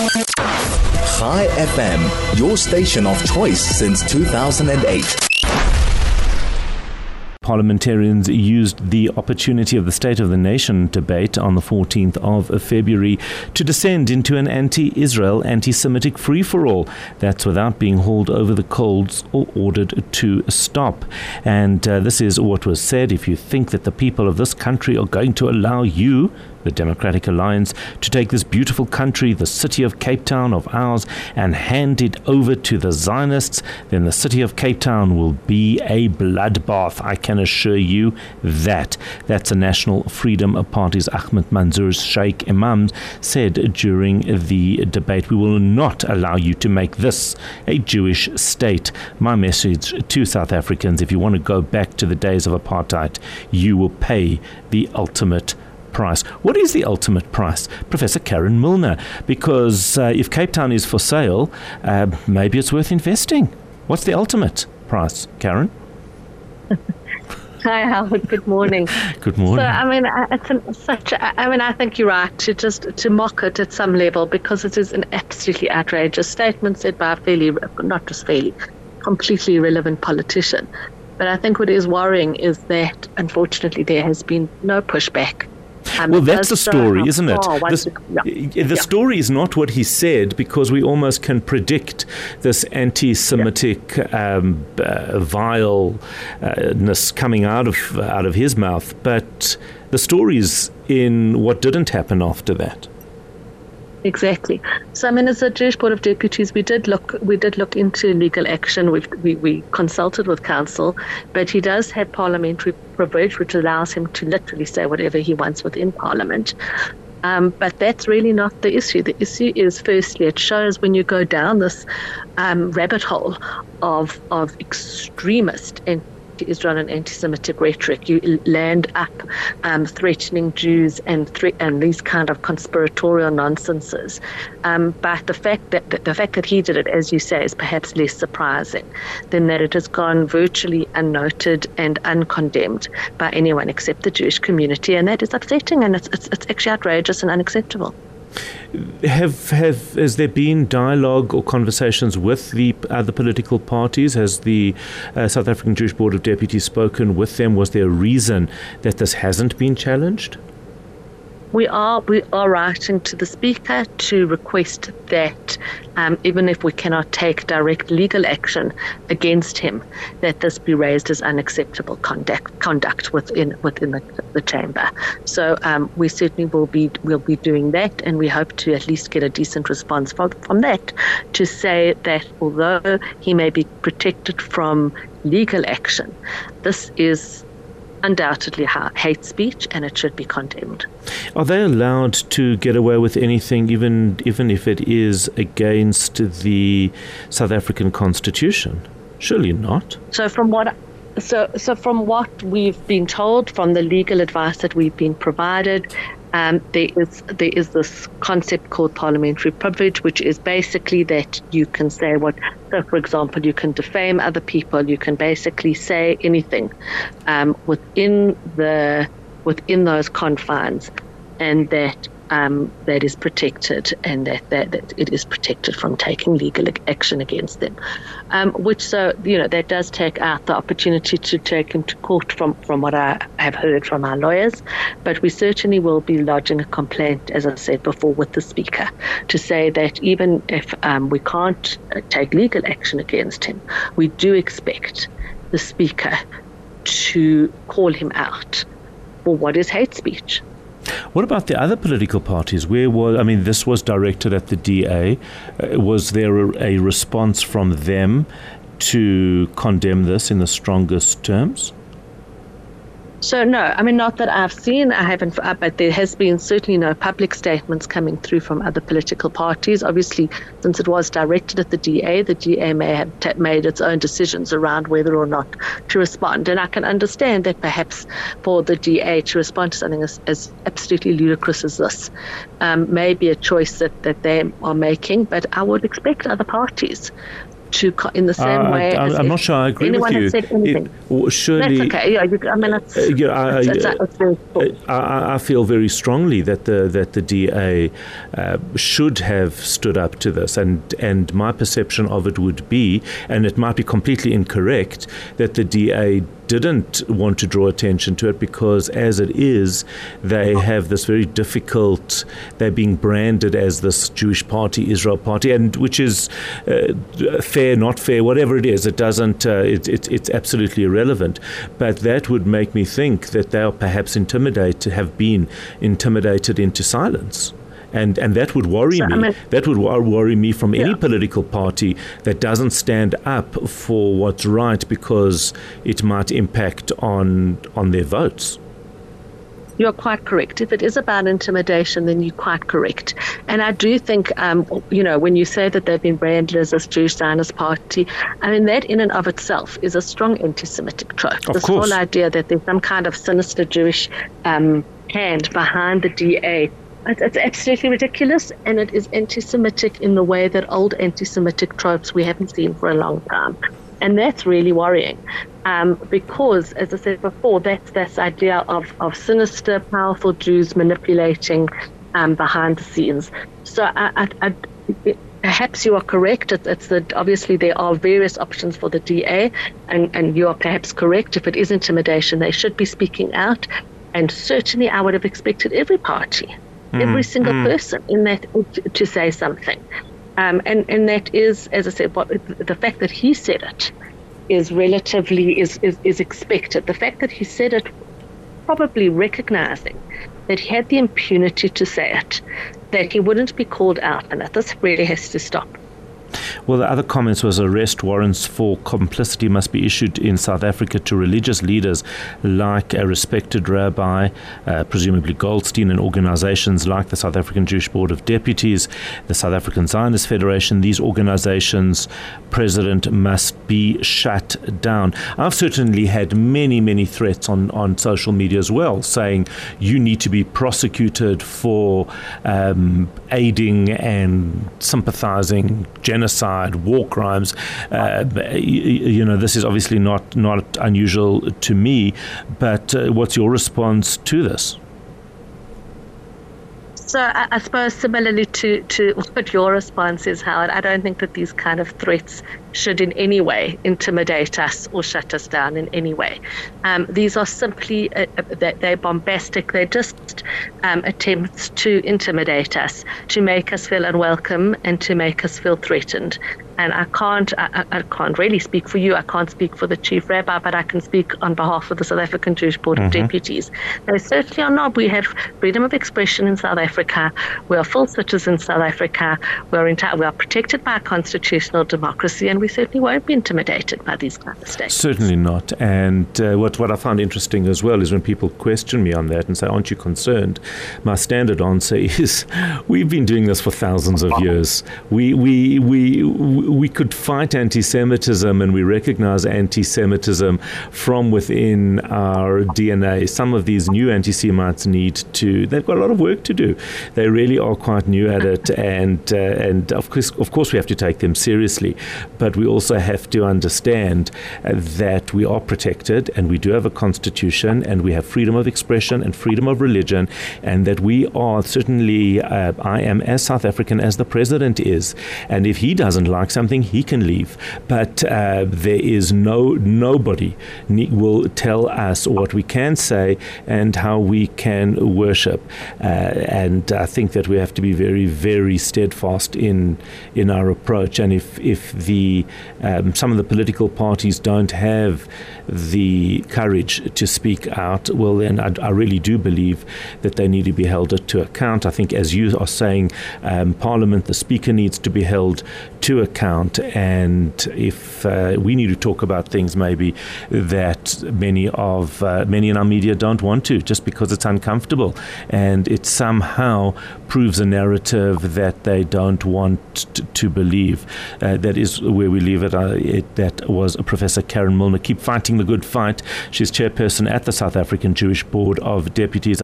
Chai FM, your station of choice since 2008 parliamentarians used the opportunity of the State of the Nation debate on the 14th of February to descend into an anti Israel, anti Semitic free for all. That's without being hauled over the coals or ordered to stop. And uh, this is what was said. If you think that the people of this country are going to allow you, the Democratic Alliance, to take this beautiful country, the city of Cape Town of ours, and hand it over to the Zionists, then the city of Cape Town will be a bloodbath. I can assure you that. That's a National Freedom Party's Ahmed Munzoor Shaik Emam said during the debate. We will not allow you to make this a Jewish state. My message to South Africans if you want to go back to the days of apartheid, you will pay the ultimate price. What is the ultimate price? Professor Karen Milner, because uh, if Cape Town is for sale, uh, maybe it's worth investing. What's the ultimate price, Karen? Hi, Howard. Good morning. Good morning. So, I mean, it's an, such. I mean, I think you're right to just to mock it at some level because it is an absolutely outrageous statement said by a fairly, not just fairly, completely irrelevant politician. But I think what is worrying is that, unfortunately, there has been no pushback um, well, that's the story, isn't it? The, yeah. the yeah. story is not what he said because we almost can predict this anti Semitic yeah. um, uh, vileness coming out of, out of his mouth. But the story is in what didn't happen after that. Exactly. So, I mean, as a Jewish Board of Deputies, we did look we did look into legal action. We've, we we consulted with counsel, but he does have parliamentary privilege, which allows him to literally say whatever he wants within Parliament. Um, but that's really not the issue. The issue is, firstly, it shows when you go down this um, rabbit hole of of extremist and anti-Israel and anti-Semitic rhetoric. You land up um, threatening Jews and thre- and these kind of conspiratorial nonsenses. Um, but the fact that, that the fact that he did it, as you say, is perhaps less surprising than that it has gone virtually unnoted and uncondemned by anyone except the Jewish community, and that is upsetting and it's, it's, it's actually outrageous and unacceptable. Have have has there been dialogue or conversations with the other political parties? Has the uh, South African Jewish Board of Deputies spoken with them? Was there a reason that this hasn't been challenged? We are we are writing to the speaker to request that um, even if we cannot take direct legal action against him, that this be raised as unacceptable conduct conduct within within the, the chamber. So um, we certainly will be will be doing that, and we hope to at least get a decent response from from that to say that although he may be protected from legal action, this is undoubtedly hate speech and it should be condemned. Are they allowed to get away with anything, even even if it is against the South African Constitution? Surely not. So, from what so, so from what we've been told, from the legal advice that we've been provided, um, there is there is this concept called parliamentary privilege, which is basically that you can say what. So, for example, you can defame other people. You can basically say anything um, within the within those confines, and that um, that is protected and that, that, that, it is protected from taking legal action against them. Um, which, so, you know, that does take out the opportunity to take him to court from, from what I have heard from our lawyers. But we certainly will be lodging a complaint, as I said before, with the Speaker to say that even if um, we can't uh, take legal action against him, we do expect the Speaker to call him out for what is hate speech. What about the other political parties? Where was I mean, this was directed at the DA. Uh, was there a, a response from them to condemn this in the strongest terms? So no, I mean not that I've seen. I haven't, uh, but there has been certainly no public statements coming through from other political parties. Obviously, since it was directed at the DA, the DA may have t- made its own decisions around whether or not to respond. And I can understand that perhaps for the DA to respond to something as, as absolutely ludicrous as this um, may be a choice that, that they are making. But I would expect other parties to in the same uh, way. I, am not sure I agree with you. It, surely, that's okay. Yeah, you, I mean, it's, uh, yeah, I, it's, it's, cool. I, I, feel very strongly that the that the DA uh, should have stood up to this, and and my perception of it would be, and it might be completely incorrect, that the DA didn't want to draw attention to it because, as it is, they have this very difficult. They're being branded as this Jewish party, Israel party, and which is uh, fair, not fair, whatever it is. It doesn't. Uh, it, it, it's absolutely irrelevant. But that would make me think that they are perhaps intimidated, to have been intimidated into silence and and that would worry so, me. I mean, that would worry me from yeah. any political party that doesn't stand up for what's right because it might impact on on their votes. You're quite correct. If it is about intimidation, then you're quite correct. And I do think, um, you know, when you say that they've been branded as a Jewish Zionist party, I mean, that in and of itself is a strong anti Semitic trope. Of this course. whole idea that there's some kind of sinister Jewish um, hand behind the DA it's absolutely ridiculous, and it is anti Semitic in the way that old anti Semitic tropes we haven't seen for a long time. And that's really worrying um, because, as I said before, that's this idea of, of sinister, powerful Jews manipulating um, behind the scenes. So I, I, I, perhaps you are correct. It, it's that obviously there are various options for the DA, and, and you are perhaps correct. If it is intimidation, they should be speaking out. And certainly, I would have expected every party mm. every single mm. person in that to say something. Um, and, and that is, as I said, what, the fact that he said it is relatively is, is, is expected. The fact that he said it, probably recognizing that he had the impunity to say it, that he wouldn't be called out, and that this really has to stop. Well, the other comments was arrest warrants for complicity must be issued in South Africa to religious leaders like a respected rabbi, uh, presumably Goldstein, and organizations like the South African Jewish Board of Deputies, the South African Zionist Federation. These organizations' president must be shut down. I've certainly had many, many threats on, on social media as well, saying you need to be prosecuted for um, aiding and sympathizing genocide, war crimes. Uh, you, you, know, this is obviously not not unusual to me. But uh, what's your response to this? So I, I, suppose similarly to, to what your response is, Howard, I don't think that these kind of threats should in any way intimidate us or shut us down in any way. Um, these are simply uh, uh they're bombastic. They're just um, attempts to intimidate us, to make us feel unwelcome, and to make us feel threatened. And I can't I, I, can't really speak for you. I can't speak for the chief rabbi, but I can speak on behalf of the South African Jewish Board mm-hmm. of Deputies. They certainly are not. We have freedom of expression in South Africa. We are full citizens in South Africa. We are, enti- we are protected by a constitutional democracy, and we certainly won't be intimidated by these kind of statements. Certainly not. And uh, what, what I found interesting as well is when people question me on that and say, Aren't you concerned? My standard answer is, We've been doing this for thousands of years. We, we, we, we could fight anti Semitism and we recognize anti Semitism from within our DNA. Some of these new anti Semites need to, they've got a lot of work to do. They really are quite new at it. And, uh, and of, course, of course, we have to take them seriously. But but we also have to understand uh, that we are protected and we do have a constitution and we have freedom of expression and freedom of religion, and that we are certainly, uh, I am as South African as the president is. And if he doesn't like something, he can leave. But uh, there is no, nobody will tell us what we can say and how we can worship. Uh, and I think that we have to be very, very steadfast in, in our approach. And if, if the um, some of the political parties don't have the courage to speak out, well, then I, I, really do believe that they need to be held to account. I think, as you are saying, um, Parliament, the Speaker needs to be held to account. And if uh, we need to talk about things maybe that many of uh, many in our media don't want to, just because it's uncomfortable, and it somehow proves a narrative that they don't want to, to believe. Uh, that is we leave it. Uh, it. That was Professor Karen Milner. Keep fighting the good fight. She's chairperson at the South African Jewish Board of Deputies.